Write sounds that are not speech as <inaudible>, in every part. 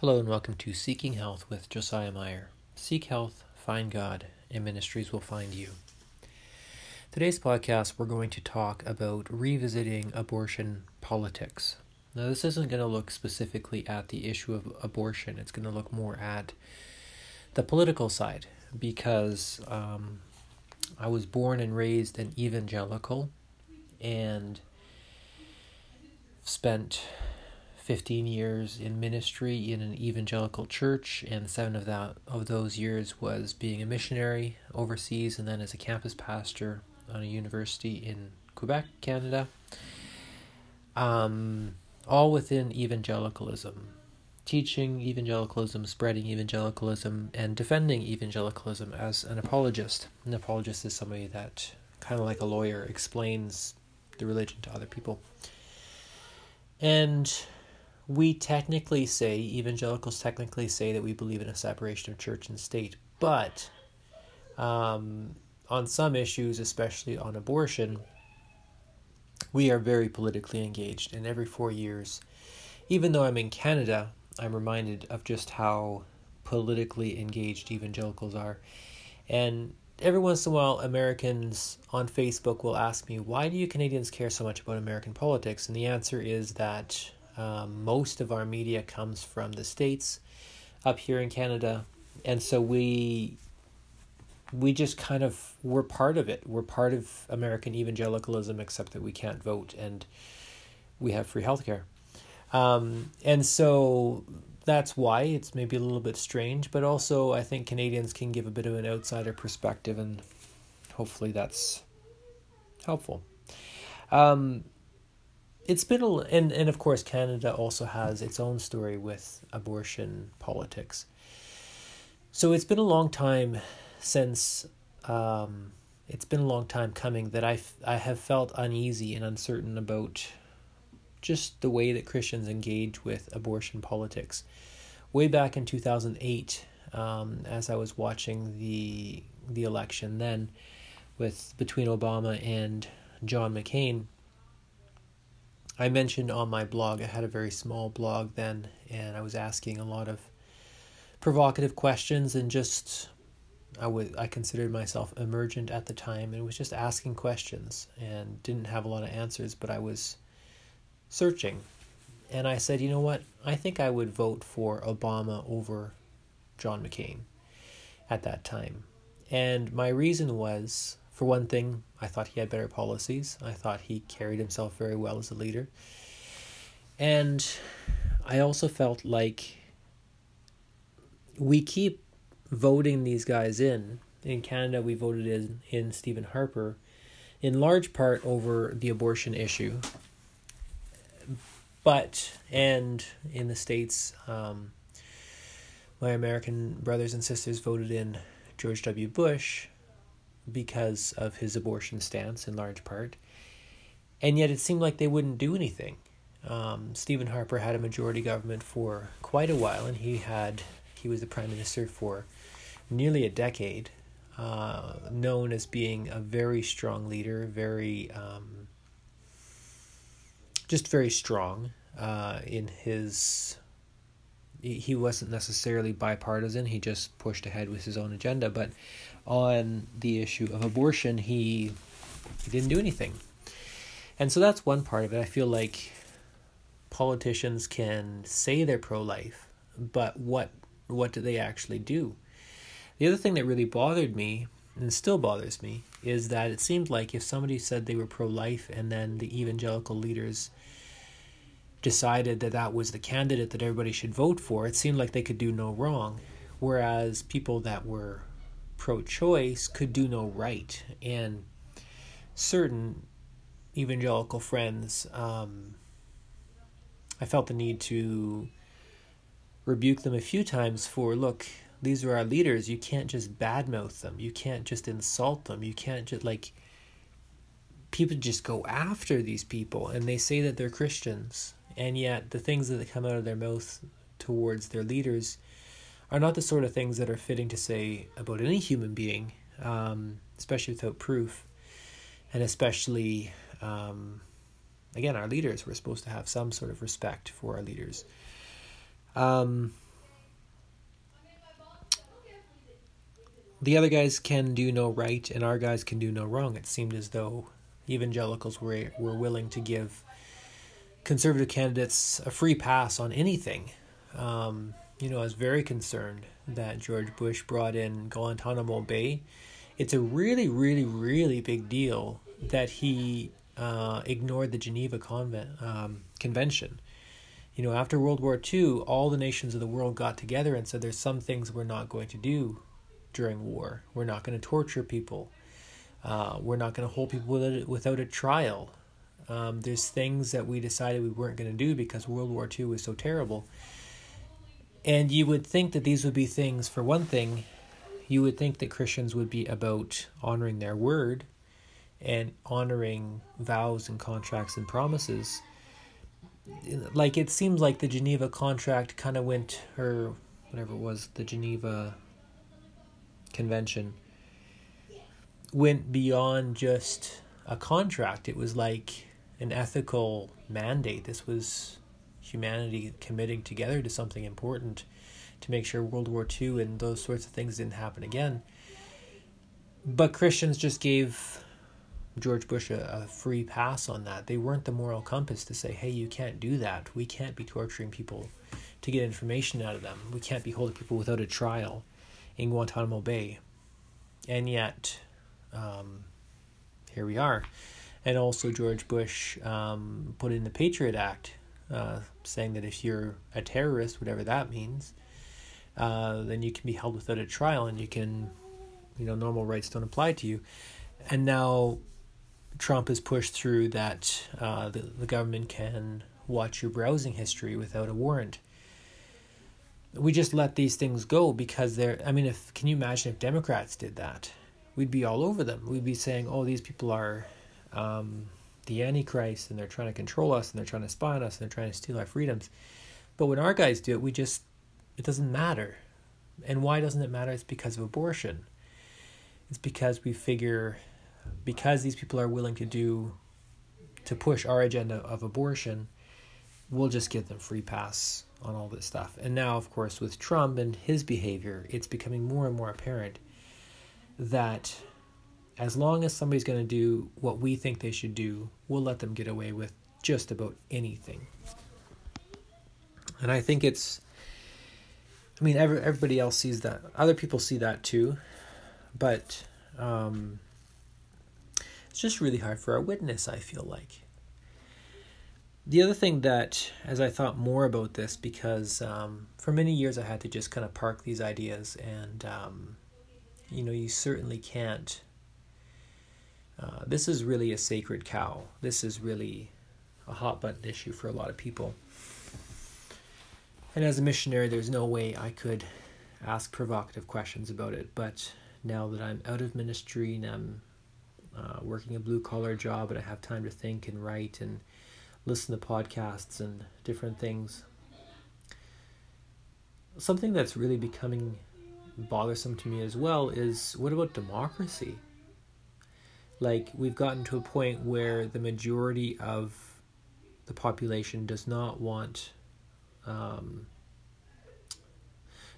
Hello and welcome to Seeking Health with Josiah Meyer. Seek health, find God, and ministries will find you. Today's podcast, we're going to talk about revisiting abortion politics. Now, this isn't going to look specifically at the issue of abortion, it's going to look more at the political side because um, I was born and raised an evangelical and spent 15 years in ministry in an evangelical church, and seven of that of those years was being a missionary overseas, and then as a campus pastor on a university in Quebec, Canada. Um, all within evangelicalism, teaching evangelicalism, spreading evangelicalism, and defending evangelicalism as an apologist. An apologist is somebody that, kind of like a lawyer, explains the religion to other people. And we technically say, evangelicals technically say that we believe in a separation of church and state, but um, on some issues, especially on abortion, we are very politically engaged. And every four years, even though I'm in Canada, I'm reminded of just how politically engaged evangelicals are. And every once in a while, Americans on Facebook will ask me, Why do you Canadians care so much about American politics? And the answer is that um, most of our media comes from the states up here in Canada, and so we we just kind of we're part of it. We're part of American evangelicalism, except that we can't vote and we have free healthcare. Um, and so that's why it's maybe a little bit strange, but also I think Canadians can give a bit of an outsider perspective, and hopefully that's helpful. Um, it's been a and and of course Canada also has its own story with abortion politics. So it's been a long time since um, it's been a long time coming that I I have felt uneasy and uncertain about just the way that Christians engage with abortion politics. Way back in two thousand eight, um, as I was watching the the election then, with between Obama and John McCain I mentioned on my blog, I had a very small blog then, and I was asking a lot of provocative questions and just I would I considered myself emergent at the time and was just asking questions and didn't have a lot of answers, but I was searching. And I said, you know what? I think I would vote for Obama over John McCain at that time. And my reason was for one thing, I thought he had better policies. I thought he carried himself very well as a leader. And I also felt like we keep voting these guys in. In Canada, we voted in, in Stephen Harper in large part over the abortion issue. But, and in the States, um, my American brothers and sisters voted in George W. Bush because of his abortion stance in large part. And yet it seemed like they wouldn't do anything. Um, Stephen Harper had a majority government for quite a while, and he had he was the prime minister for nearly a decade, uh, known as being a very strong leader, very um, just very strong uh, in his. He wasn't necessarily bipartisan. He just pushed ahead with his own agenda, but on the issue of abortion, he, he didn't do anything. And so that's one part of it. I feel like politicians can say they're pro life, but what what do they actually do? The other thing that really bothered me and still bothers me is that it seemed like if somebody said they were pro life and then the evangelical leaders decided that that was the candidate that everybody should vote for, it seemed like they could do no wrong. Whereas people that were pro choice could do no right. And certain evangelical friends, um, I felt the need to rebuke them a few times for look, these are our leaders. You can't just badmouth them. You can't just insult them. You can't just like people just go after these people and they say that they're Christians. And yet the things that come out of their mouth towards their leaders are not the sort of things that are fitting to say about any human being, um, especially without proof, and especially, um, again, our leaders. We're supposed to have some sort of respect for our leaders. Um, the other guys can do no right, and our guys can do no wrong. It seemed as though evangelicals were were willing to give conservative candidates a free pass on anything. Um, you know, I was very concerned that George Bush brought in Guantanamo Bay. It's a really, really, really big deal that he uh, ignored the Geneva Convent, um, Convention. You know, after World War II, all the nations of the world got together and said there's some things we're not going to do during war. We're not going to torture people. Uh, we're not going to hold people without a, without a trial. Um, there's things that we decided we weren't going to do because World War II was so terrible. And you would think that these would be things, for one thing, you would think that Christians would be about honoring their word and honoring vows and contracts and promises. Like it seems like the Geneva contract kind of went, or whatever it was, the Geneva Convention went beyond just a contract. It was like an ethical mandate. This was humanity committing together to something important to make sure World War II and those sorts of things didn't happen again. But Christians just gave George Bush a, a, free pass on that. They weren't the moral compass to say, hey, you can't do that. We can't be torturing people to get information out of them. We can't be holding people without a trial in Guantanamo Bay. And yet, um, here we are. And also, George Bush um, put in the Patriot Act, uh, saying that if you're a terrorist, whatever that means, uh, then you can be held without a trial and you can, you know, normal rights don't apply to you. And now Trump has pushed through that uh, the, the government can watch your browsing history without a warrant. We just let these things go because they're, I mean, if, can you imagine if Democrats did that? We'd be all over them. We'd be saying, oh, these people are um, the Antichrist and they're trying to control us and they're trying to spy on us and they're trying to steal our freedoms. But when our guys do it, we just, it doesn't matter. And why doesn't it matter? It's because of abortion. It's because we figure, because these people are willing to do, to push our agenda of abortion, we'll just give them free pass on all this stuff. And now, of course, with Trump and his behavior, it's becoming more and more apparent that as long as somebody's going to do what we think they should do, we'll let them get away with just about anything. And I think it's, I mean, every, everybody else sees that. Other people see that too. But um, it's just really hard for our witness, I feel like. The other thing that, as I thought more about this, because um, for many years I had to just kind of park these ideas, and um, you know, you certainly can't uh, this is really a sacred cow. This is really a hot button issue for a lot of people. And as a missionary, there's no way I could ask provocative questions about it. But now that I'm out of ministry and I'm uh, working a blue collar job and I have time to think and write and listen to podcasts and different things, something that's really becoming bothersome to me as well is what about democracy? Like we've gotten to a point where the majority of the population does not want um,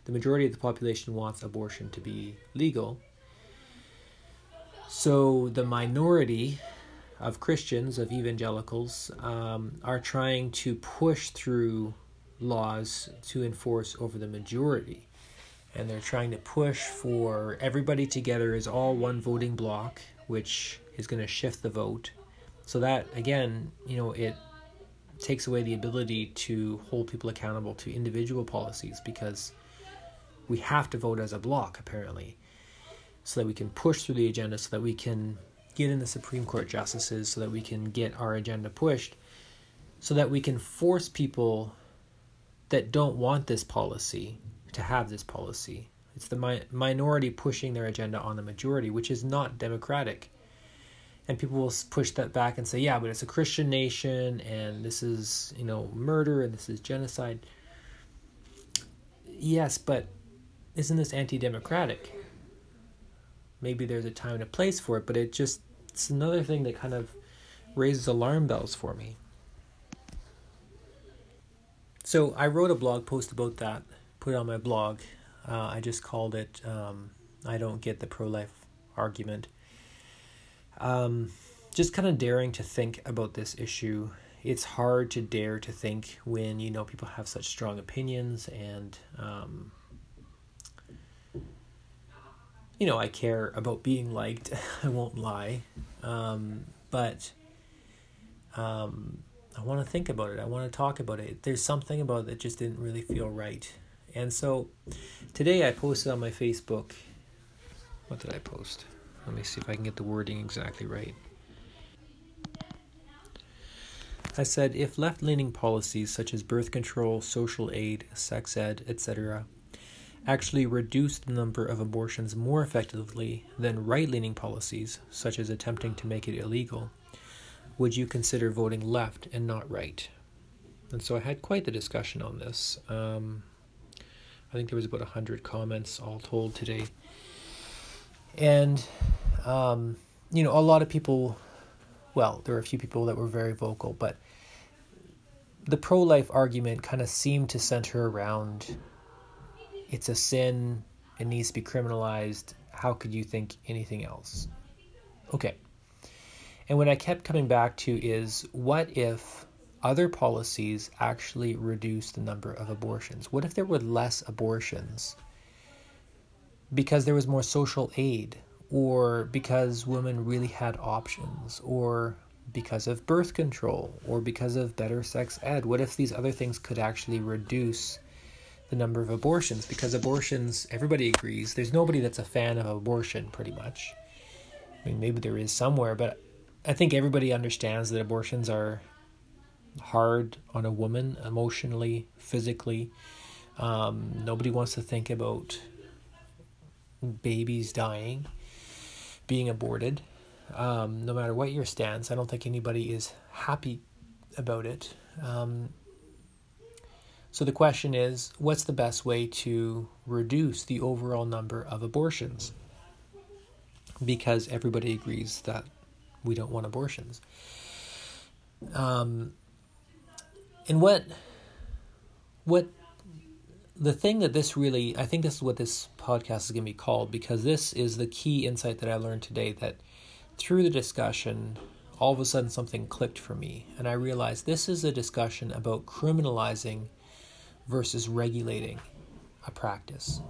the majority of the population wants abortion to be legal. So the minority of christians of evangelicals um, are trying to push through laws to enforce over the majority. And they're trying to push for everybody together as all one voting block which is going to shift the vote. So that again, you know, it takes away the ability to hold people accountable to individual policies because we have to vote as a block apparently so that we can push through the agenda so that we can get in the Supreme Court justices so that we can get our agenda pushed so that we can force people that don't want this policy to have this policy it's the mi- minority pushing their agenda on the majority, which is not democratic. And people will push that back and say, yeah, but it's a Christian nation and this is, you know, murder and this is genocide. Yes, but isn't this anti democratic? Maybe there's a time and a place for it, but it just, it's another thing that kind of raises alarm bells for me. So I wrote a blog post about that, put it on my blog, uh, I just called it um, I don't get the pro life argument. Um, just kind of daring to think about this issue. It's hard to dare to think when you know people have such strong opinions and um, you know I care about being liked. <laughs> I won't lie, um, but um, I want to think about it. I want to talk about it. There's something about it that just didn't really feel right. And so today I posted on my Facebook. What did I post? Let me see if I can get the wording exactly right. I said if left leaning policies such as birth control, social aid, sex ed, etc., actually reduce the number of abortions more effectively than right leaning policies, such as attempting to make it illegal, would you consider voting left and not right? And so I had quite the discussion on this. Um, I think there was about 100 comments all told today. And, um, you know, a lot of people, well, there were a few people that were very vocal, but the pro life argument kind of seemed to center around it's a sin, it needs to be criminalized. How could you think anything else? Okay. And what I kept coming back to is what if other policies actually reduce the number of abortions? What if there were less abortions because there was more social aid, or because women really had options, or because of birth control, or because of better sex ed? What if these other things could actually reduce the number of abortions? Because abortions, everybody agrees, there's nobody that's a fan of abortion, pretty much. I mean, maybe there is somewhere, but I think everybody understands that abortions are hard on a woman emotionally, physically. Um, nobody wants to think about babies dying, being aborted. Um, no matter what your stance, I don't think anybody is happy about it. Um, so the question is what's the best way to reduce the overall number of abortions? Because everybody agrees that we don't want abortions. Um, and what what the thing that this really I think this is what this podcast is going to be called because this is the key insight that I learned today that through the discussion all of a sudden something clicked for me and I realized this is a discussion about criminalizing versus regulating a practice.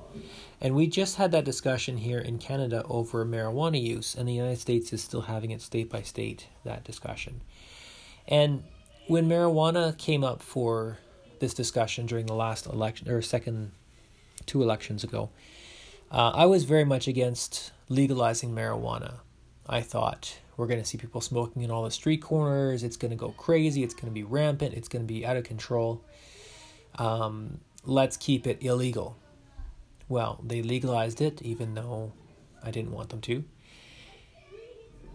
And we just had that discussion here in Canada over marijuana use, and the United States is still having it state by state, that discussion. And when marijuana came up for this discussion during the last election, or second two elections ago, uh, I was very much against legalizing marijuana. I thought we're going to see people smoking in all the street corners. It's going to go crazy. It's going to be rampant. It's going to be out of control. Um, let's keep it illegal. Well, they legalized it, even though I didn't want them to.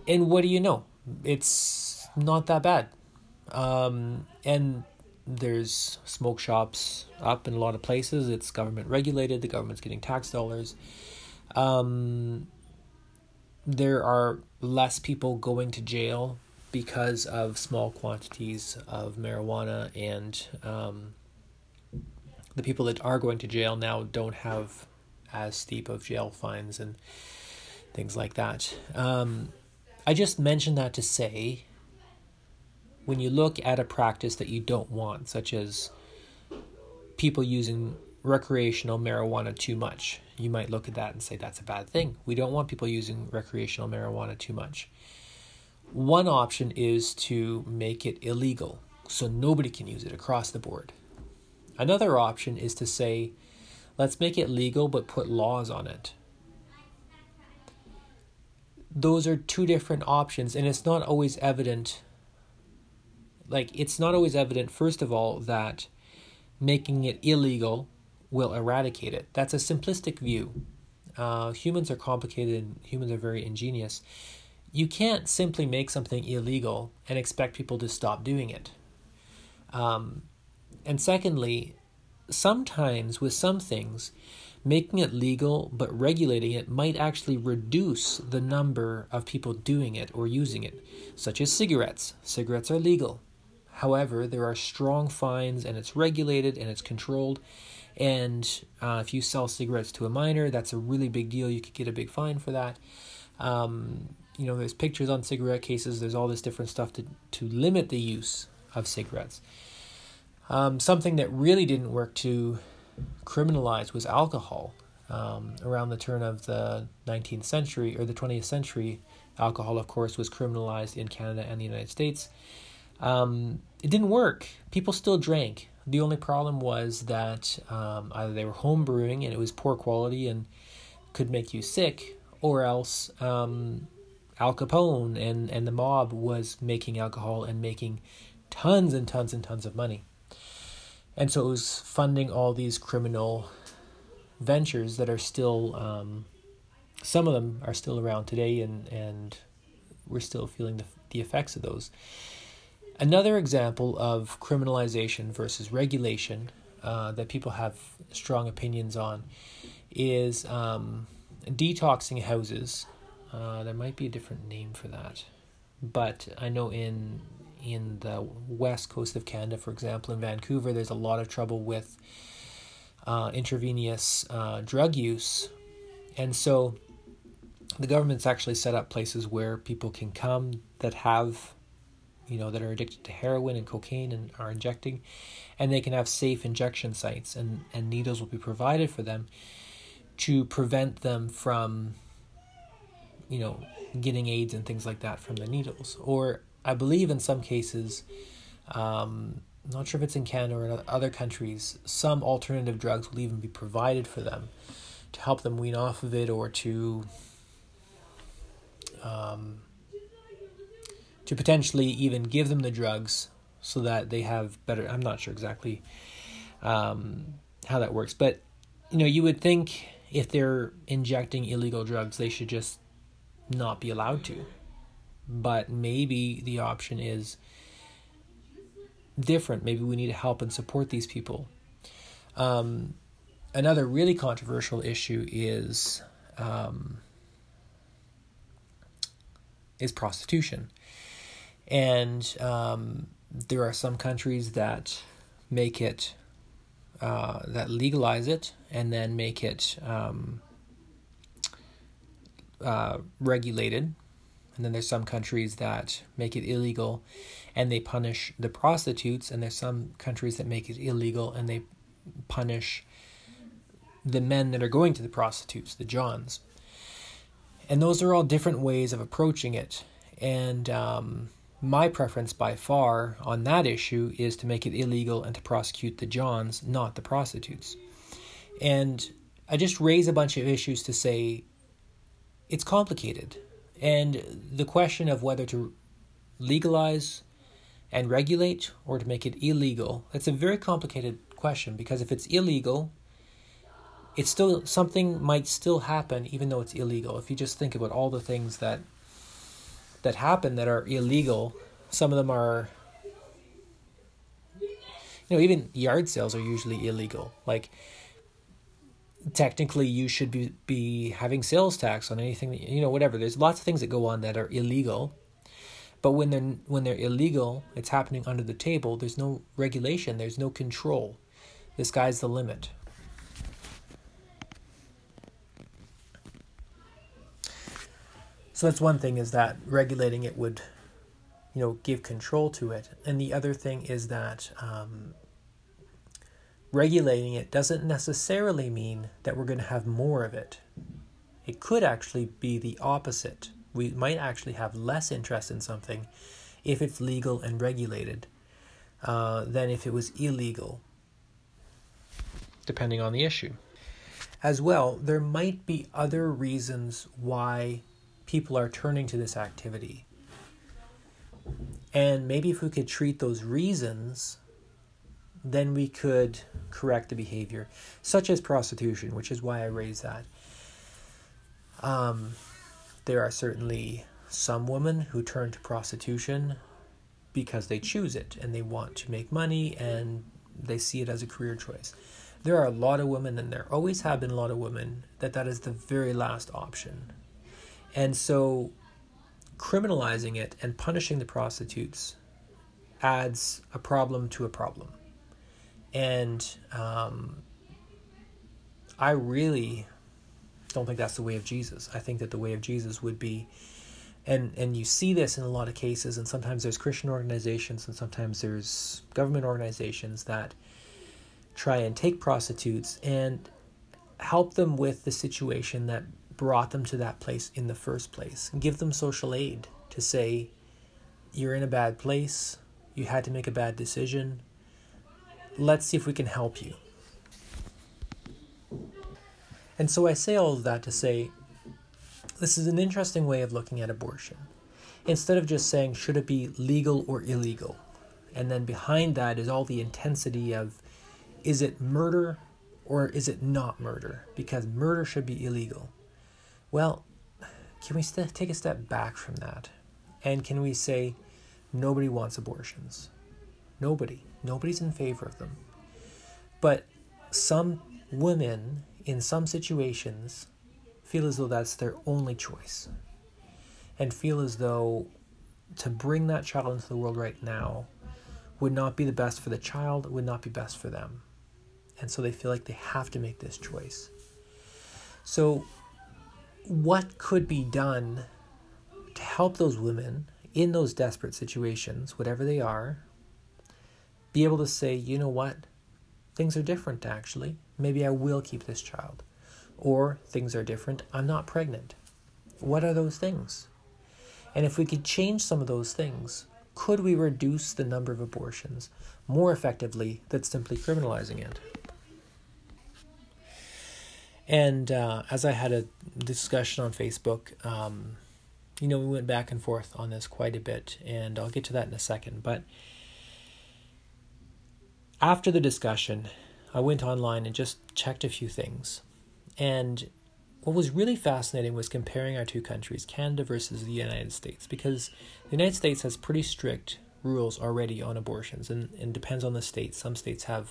And what do you know? It's not that bad. Um, and there's smoke shops up in a lot of places. It's government regulated. The government's getting tax dollars. Um, there are less people going to jail because of small quantities of marijuana and um, the people that are going to jail now don't have as steep of jail fines and things like that. Um, I just mentioned that to say when you look at a practice that you don't want, such as people using recreational marijuana too much, you might look at that and say that's a bad thing. We don't want people using recreational marijuana too much. One option is to make it illegal so nobody can use it across the board. Another option is to say, let's make it legal but put laws on it. Those are two different options, and it's not always evident. Like, it's not always evident, first of all, that making it illegal will eradicate it. That's a simplistic view. Uh, humans are complicated, humans are very ingenious. You can't simply make something illegal and expect people to stop doing it. Um, and secondly, sometimes with some things, making it legal but regulating it might actually reduce the number of people doing it or using it, such as cigarettes. Cigarettes are legal. However, there are strong fines and it's regulated and it's controlled, And uh, if you sell cigarettes to a minor, that's a really big deal. You could get a big fine for that. Um, you know, there's pictures on cigarette cases. There's all this different stuff to to limit the use of cigarettes. Um, something that really didn't work to criminalize was alcohol. Um, around the turn of the 19th century or the 20th century, alcohol, of course, was criminalized in Canada and the United States. Um, it didn't work. People still drank. The only problem was that um, either they were home brewing and it was poor quality and could make you sick, or else um, Al Capone and, and the mob was making alcohol and making tons and tons and tons of money. And so it was funding all these criminal ventures that are still, um, some of them are still around today, and, and we're still feeling the, the effects of those. Another example of criminalization versus regulation uh, that people have strong opinions on is um, detoxing houses. Uh, there might be a different name for that, but I know in in the west coast of Canada, for example, in Vancouver, there's a lot of trouble with uh, intravenous uh, drug use, and so the government's actually set up places where people can come that have you know that are addicted to heroin and cocaine and are injecting and they can have safe injection sites and and needles will be provided for them to prevent them from you know getting aids and things like that from the needles. Or i believe in some cases um, not sure if it's in Canada or in other countries, some alternative drugs will even be provided for them to help them wean off of it or to um, to potentially even give them the drugs so that they have better. I'm not sure exactly um, how that works, but you know, you would think if they're injecting illegal drugs, they should just not be allowed to. But maybe the option is different. Maybe we need to help and support these people. Um, another really controversial issue is um, is prostitution. And um, there are some countries that make it, uh, that legalize it and then make it um, uh, regulated. And then there's some countries that make it illegal and they punish the prostitutes. And there's some countries that make it illegal and they punish the men that are going to the prostitutes, the Johns. And those are all different ways of approaching it. And um, my preference by far on that issue is to make it illegal and to prosecute the Johns, not the prostitutes. And I just raise a bunch of issues to say it's complicated. And the question of whether to legalize and regulate or to make it illegal, it's a very complicated question because if it's illegal, it's still something might still happen even though it's illegal. If you just think about all the things that that happen that are illegal. Some of them are, you know, even yard sales are usually illegal. Like, technically, you should be, be having sales tax on anything that, you know, whatever. There's lots of things that go on that are illegal. But when they're when they're illegal, it's happening under the table. There's no regulation. There's no control. The sky's the limit. So that's one thing is that regulating it would, you know, give control to it. And the other thing is that um, regulating it doesn't necessarily mean that we're going to have more of it. It could actually be the opposite. We might actually have less interest in something if it's legal and regulated uh, than if it was illegal, depending on the issue. As well, there might be other reasons why people are turning to this activity. And maybe if we could treat those reasons, then we could correct the behavior, such as prostitution, which is why I raise that. Um, there are certainly some women who turn to prostitution because they choose it and they want to make money and they see it as a career choice. There are a lot of women, and there always have been a lot of women, that that is the very last option. And so criminalizing it and punishing the prostitutes adds a problem to a problem. And um, I really don't think that's the way of Jesus. I think that the way of Jesus would be and and you see this in a lot of cases and sometimes there's Christian organizations and sometimes there's government organizations that try and take prostitutes and help them with the situation that brought them to that place in the first place. Give them social aid to say you're in a bad place, you had to make a bad decision. Let's see if we can help you. And so I say all of that to say this is an interesting way of looking at abortion. Instead of just saying, should it be legal or illegal? And then behind that is all the intensity of, is it murder or is it not murder? Because murder should be illegal. Well, can we st- take a step back from that? And can we say, nobody wants abortions? Nobody. Nobody's in favor of them. But some women in some situations feel as though that's their only choice and feel as though to bring that child into the world right now would not be the best for the child, would not be best for them. And so they feel like they have to make this choice. So, what could be done to help those women in those desperate situations, whatever they are, be able to say, you know what, things are different actually. Maybe I will keep this child. Or things are different, I'm not pregnant. What are those things? And if we could change some of those things, could we reduce the number of abortions more effectively than simply criminalizing it? And uh, as I had a discussion on Facebook, um, you know, we went back and forth on this quite a bit, and I'll get to that in a second. But after the discussion, I went online and just checked a few things. And what was really fascinating was comparing our two countries, Canada versus the United States, because the United States has pretty strict rules already on abortions and, and depends on the state. Some states have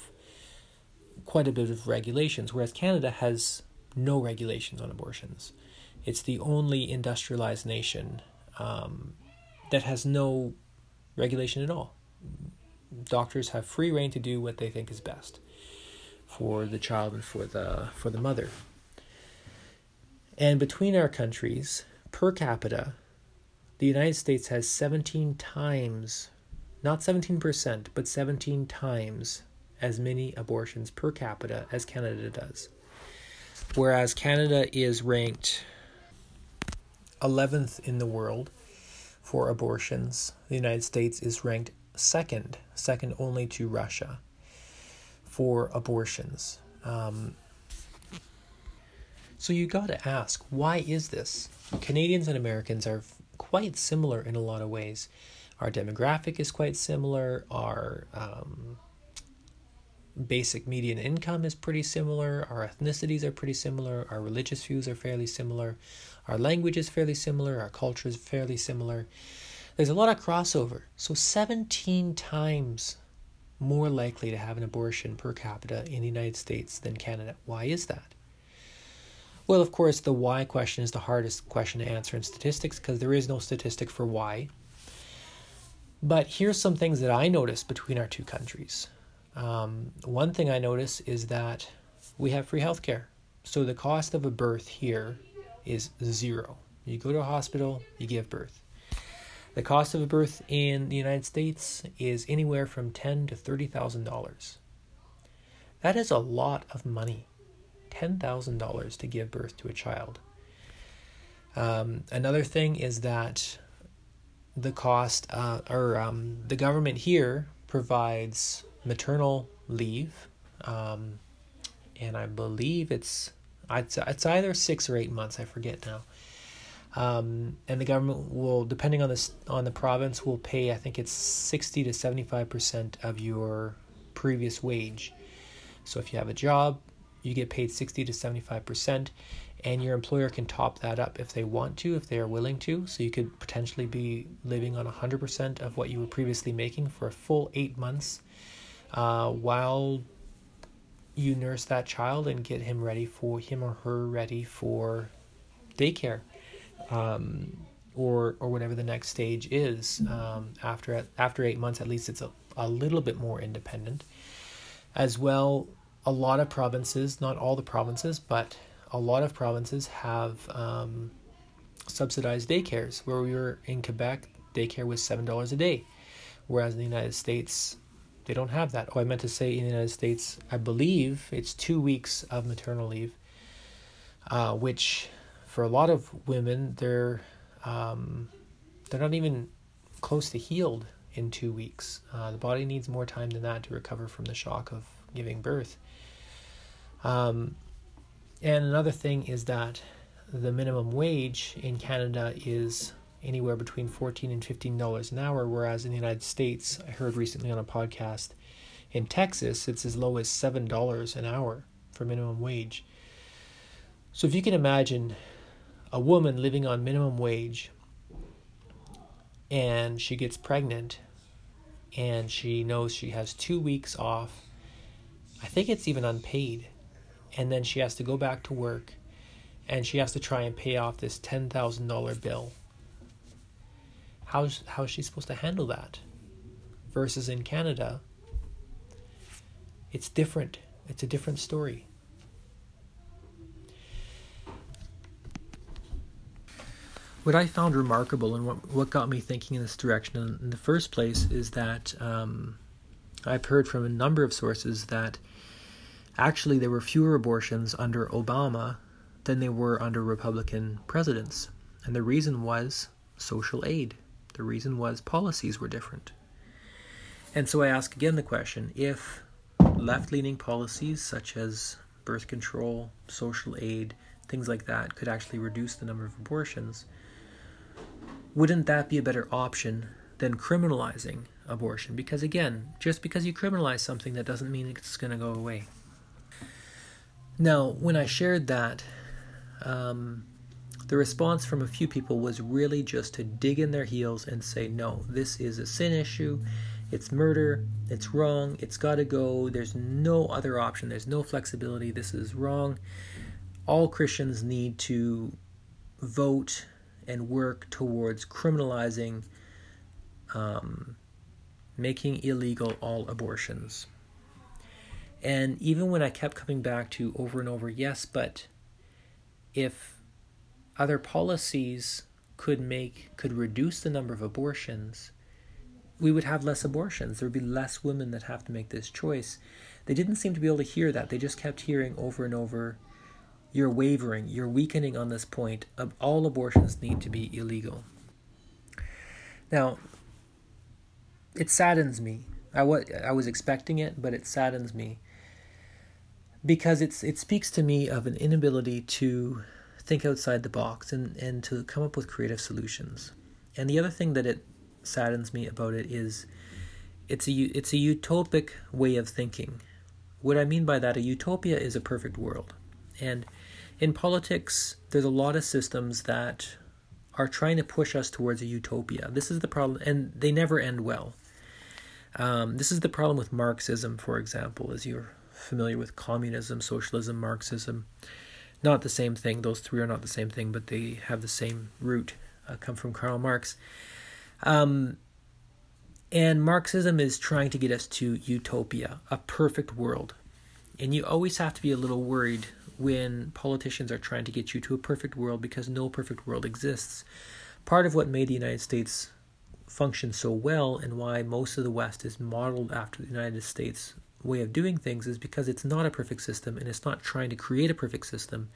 quite a bit of regulations, whereas Canada has no regulations on abortions. It's the only industrialized nation um, that has no regulation at all. Doctors have free rein to do what they think is best for the child and for the for the mother. And between our countries, per capita, the United States has 17 times, not 17%, but 17 times as many abortions per capita as Canada does. Whereas Canada is ranked 11th in the world for abortions, the United States is ranked second, second only to Russia for abortions. Um, so you got to ask, why is this? Canadians and Americans are quite similar in a lot of ways. Our demographic is quite similar. Our um, basic median income is pretty similar. Our ethnicities are pretty similar. Our religious views are fairly similar. Our language is fairly similar. Our culture is fairly similar. There's a lot of crossover. So 17 times more likely to have an abortion per capita in the United States than Canada. Why is that? Well, of course, the why question is the hardest question to answer in statistics because there is no statistic for why. But here's some things that I noticed between our two countries. Um, one thing I notice is that we have free healthcare. So the cost of a birth here is zero. You go to a hospital, you give birth. The cost of a birth in the United States is anywhere from ten to thirty thousand dollars. That is a lot of money. Ten thousand dollars to give birth to a child. Um, another thing is that the cost, uh, or um, the government here provides maternal leave, um, and I believe it's it's either six or eight months. I forget now. Um, and the government will, depending on the on the province, will pay. I think it's sixty to seventy five percent of your previous wage. So if you have a job, you get paid sixty to seventy five percent, and your employer can top that up if they want to, if they are willing to. So you could potentially be living on hundred percent of what you were previously making for a full eight months, uh, while you nurse that child and get him ready for him or her ready for daycare um, or or whatever the next stage is. Um, after after eight months, at least it's a, a little bit more independent. As well, a lot of provinces, not all the provinces, but a lot of provinces have um, subsidized daycares. Where we were in Quebec, daycare was seven dollars a day, whereas in the United States, they don't have that. Oh, I meant to say in the United States, I believe it's two weeks of maternal leave, uh, which for a lot of women, they're um, they're not even close to healed in two weeks. Uh, the body needs more time than that to recover from the shock of giving birth. Um, and another thing is that the minimum wage in Canada is anywhere between 14 and 15 dollars an hour whereas in the United States I heard recently on a podcast in Texas it's as low as 7 dollars an hour for minimum wage. So if you can imagine a woman living on minimum wage and she gets pregnant and she knows she has 2 weeks off I think it's even unpaid and then she has to go back to work and she has to try and pay off this $10,000 bill how's how's she supposed to handle that? Versus in Canada, it's different. It's a different story. What I found remarkable and what, what got me thinking in this direction in the first place is that um, I've heard from a number of sources that actually there were fewer abortions under Obama than there were under Republican presidents. And the reason was social aid. The reason was policies were different. And so I ask again the question if left leaning policies such as birth control, social aid, things like that could actually reduce the number of abortions, wouldn't that be a better option than criminalizing abortion? Because again, just because you criminalize something, that doesn't mean it's going to go away. Now, when I shared that, um, the response from a few people was really just to dig in their heels and say, no, this is a sin issue. It's murder. It's wrong. It's got to go. There's no other option. There's no flexibility. This is wrong. All Christians need to vote and work towards criminalizing, um, making illegal all abortions. And even when I kept coming back to over and over, yes, but if other policies could make could reduce the number of abortions, we would have less abortions. There would be less women that have to make this choice. They didn't seem to be able to hear that. They just kept hearing over and over, you're wavering, you're weakening on this point. Of All abortions need to be illegal. Now, it saddens me. I was, I was expecting it, but it saddens me because it's it speaks to me of an inability to think outside the box and, and to come up with creative solutions. And the other thing that it saddens me about it is it's a it's a utopic way of thinking. What I mean by that, a utopia is a perfect world. And in politics, there's a lot of systems that are trying to push us towards a utopia. This is the problem, and they never end well. Um, this is the problem with Marxism, for example, as you're familiar with communism, socialism, Marxism not the same thing. Those three are not the same thing, but they have the same root, uh, come from Karl Marx. Um, and Marxism is trying to get us to utopia, a perfect world. And you always have to be a little worried when politicians are trying to get you to a perfect world because no perfect world exists. Part of what made the United States function so well and why most of the West is modeled after the United States way of doing things is because it's not a perfect system and it's not trying to create a perfect system.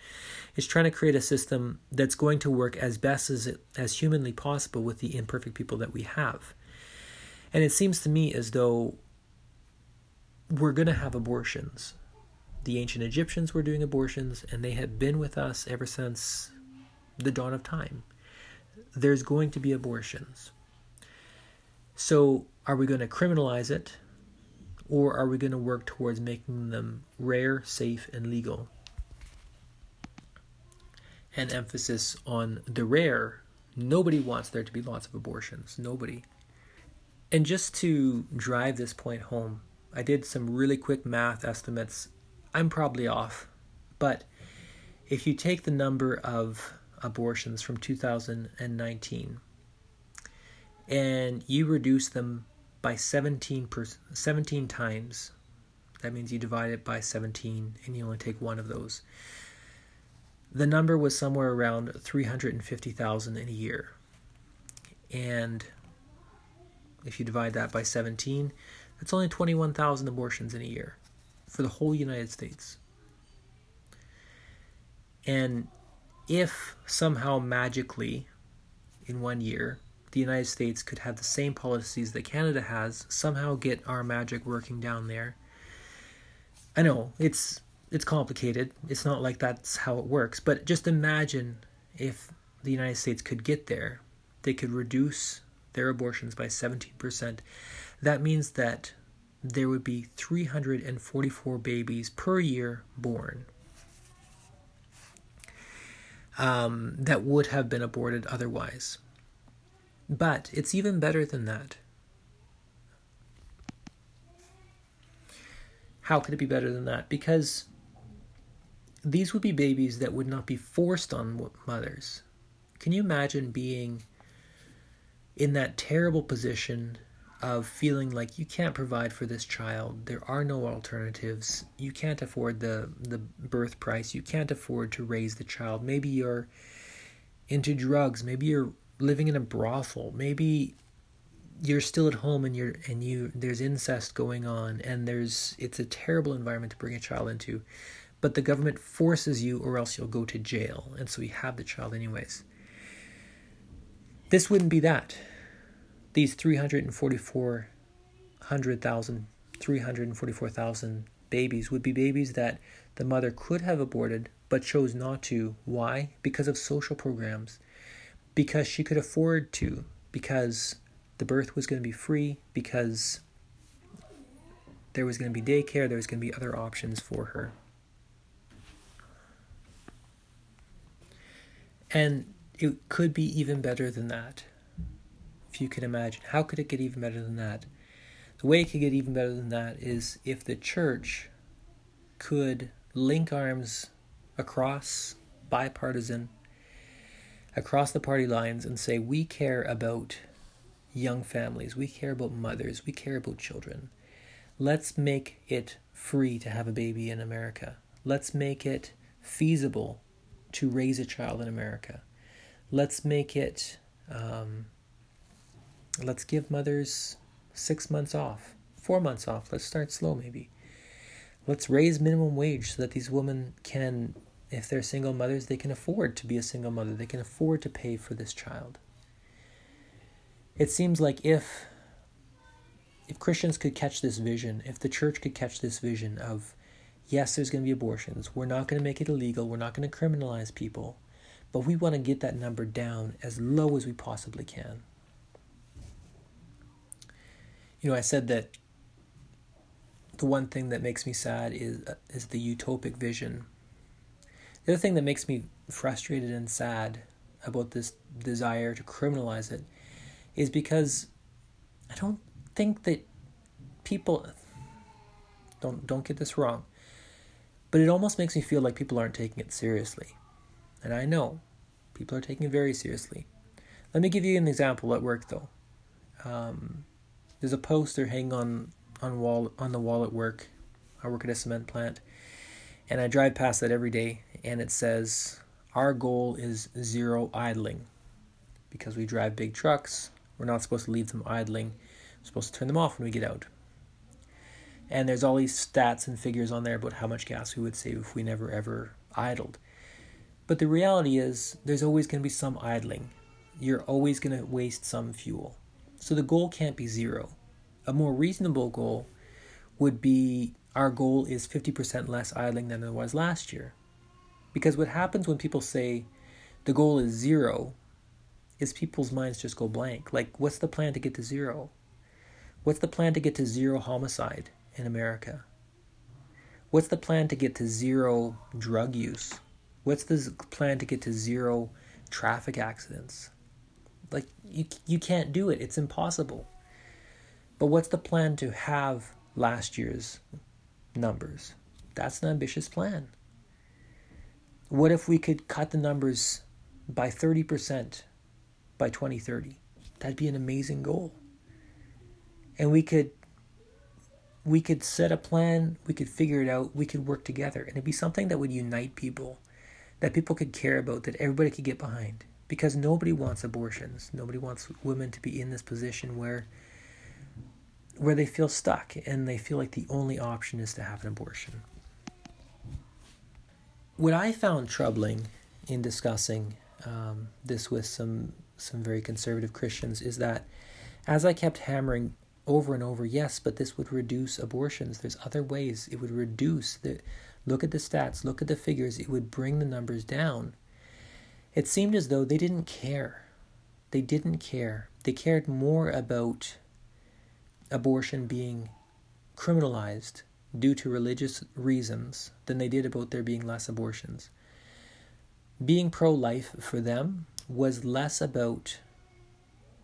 It's trying to create a system that's going to work as best as it, as humanly possible with the imperfect people that we have. And it seems to me as though we're going to have abortions. The ancient Egyptians were doing abortions and they have been with us ever since the dawn of time. There's going to be abortions. So, are we going to criminalize it? Or are we going to work towards making them rare, safe, and legal? An emphasis on the rare. Nobody wants there to be lots of abortions. Nobody. And just to drive this point home, I did some really quick math estimates. I'm probably off, but if you take the number of abortions from 2019 and you reduce them by 17, per, 17 times. That means you divide it by 17 and you only take one of those. The number was somewhere around 350,000 in a year. And if you divide that by 17, that's only 21,000 abortions in a year for the whole United States. And if somehow magically in one year the United States could have the same policies that Canada has, somehow get our magic working down there. I know it's it's complicated. It's not like that's how it works, but just imagine if the United States could get there. They could reduce their abortions by 17%. That means that there would be 344 babies per year born um, that would have been aborted otherwise. But it's even better than that. How could it be better than that? Because these would be babies that would not be forced on mothers. Can you imagine being in that terrible position of feeling like you can't provide for this child. There are no alternatives. You can't afford the the birth price. You can't afford to raise the child. Maybe you're into drugs. Maybe you're living in a brothel. Maybe you're still at home and you're and you there's incest going on and there's it's a terrible environment to bring a child into. But the government forces you or else you'll go to jail. And so you have the child anyways. This wouldn't be that these 344,000 344,000 babies would be babies that the mother could have aborted but chose not to. Why? Because of social programs. Because she could afford to. Because the birth was going to be free. Because there was going to be daycare. There was going to be other options for her. And it could be even better than that if you can imagine. How could it get even better than that? The way it could get even better than that is if the church could link arms across bipartisan, across the party lines, and say, we care about young families, we care about mothers, we care about children. Let's make it free to have a baby in America. Let's make it feasible to raise a child in America. Let's make it um, Let's give mothers six months off, four months off. Let's start slow, maybe. Let's raise minimum wage so that these women can, if they're single mothers, they can afford to be a single mother. They can afford to pay for this child. It seems like if if Christians could catch this vision, if the church could catch this vision of yes, there's going to be abortions. We're not going to make it illegal. We're not going to criminalize people. But we want to get that number down as low as we possibly can you know, I said that the one thing that makes me sad is is the utopic vision. The other thing that makes me frustrated and sad about this desire to criminalize it is because I don't think that people don't don't get this wrong. But it almost makes me feel like people aren't taking it seriously. And I know people are taking it very seriously. Let me give you an example at work though. Um, there's a poster hanging on on wall on the wall at work. I work at a cement plant, and I drive past that every day, and it says, "Our goal is zero idling." Because we drive big trucks, we're not supposed to leave them idling. We're supposed to turn them off when we get out. And there's all these stats and figures on there about how much gas we would save if we never ever idled. But the reality is, there's always going to be some idling. You're always going to waste some fuel. So the goal can't be zero. A more reasonable goal would be our goal is 50% less idling than it was last year. Because what happens when people say the goal is zero is people's minds just go blank. Like, what's the plan to get to zero? What's the plan to get to zero homicide in America? What's the plan to get to zero drug use? What's the plan to get to zero traffic accidents? Like you you can't do it. It's impossible. But what's the plan to have last year's numbers? That's an ambitious plan. What if we could cut the numbers by 30% by 2030? That'd be an amazing goal. And we could we could set a plan, we could figure it out, we could work together, and it'd be something that would unite people, that people could care about, that everybody could get behind. Because nobody wants abortions. Nobody wants women to be in this position where where they feel stuck and they feel like the only option is to have an abortion. What I found troubling in discussing um, this with some some very conservative Christians is that as I kept hammering over and over, yes, but this would reduce abortions. There's other ways it would reduce the look at the stats, look at the figures, it would bring the numbers down. It seemed as though they didn't care. They didn't care. They cared more about abortion being criminalized due to religious reasons than they did about there being less abortions. Being pro life for them was less about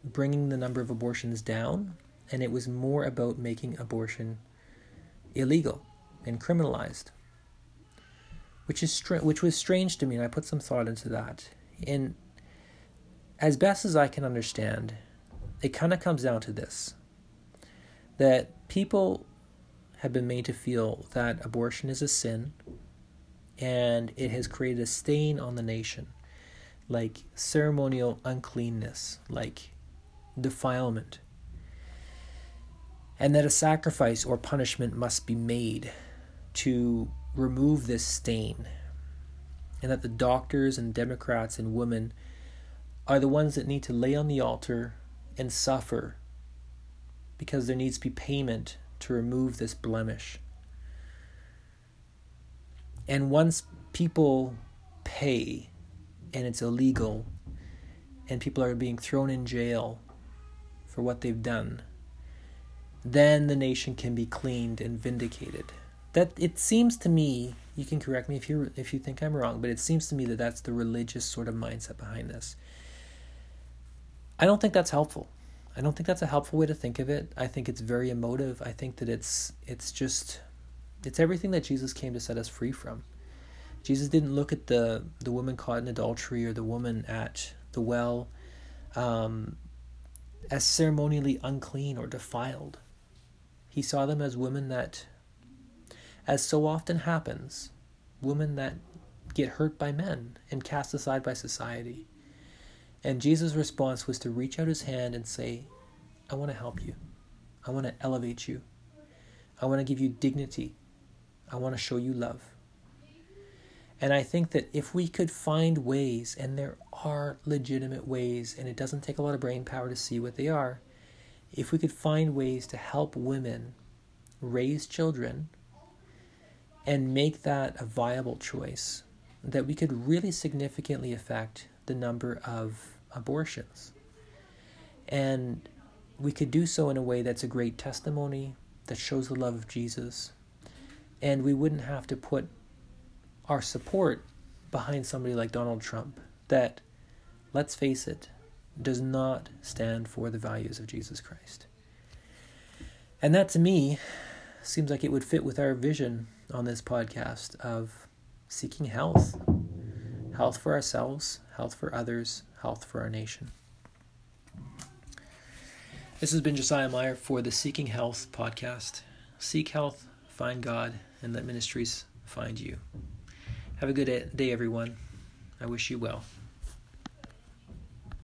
bringing the number of abortions down, and it was more about making abortion illegal and criminalized, which is str- which was strange to me, and I put some thought into that. And as best as I can understand, it kind of comes down to this: that people have been made to feel that abortion is a sin, and it has created a stain on the nation like ceremonial uncleanness, like defilement, and that a sacrifice or punishment must be made to remove this stain, and that the doctors and Democrats and women are the ones that need to lay on the altar and suffer because there needs to be payment to remove this blemish. And once people pay and it's illegal and people are being thrown in jail for what they've done, then the nation can be cleaned and vindicated. That it seems to me, you can correct me if you if you think I'm wrong, but it seems to me that that's the religious sort of mindset behind this. I don't think that's helpful. I don't think that's a helpful way to think of it. I think it's very emotive. I think that it's it's just it's everything that Jesus came to set us free from. Jesus didn't look at the the woman caught in adultery or the woman at the well um, as ceremonially unclean or defiled. He saw them as women that, as so often happens, women that get hurt by men and cast aside by society. And Jesus' response was to reach out his hand and say, I want to help you. I want to elevate you. I want to give you dignity. I want to show you love. And I think that if we could find ways, and there are legitimate ways, and it doesn't take a lot of brain power to see what they are, if we could find ways to help women raise children and make that a viable choice, that we could really significantly affect the number of abortions. And we could do so in a way that's a great testimony, that shows the love of Jesus, and we wouldn't have to put our support behind somebody like Donald Trump that, let's face it, does not stand for the values of Jesus Christ. And that to me seems like it would fit with our vision on this podcast of seeking health health for ourselves, health for others, health for our nation. This has been Josiah Meyer for the Seeking Health podcast. Seek health, find God, and let ministries find you. Have a good day, everyone. I wish you well.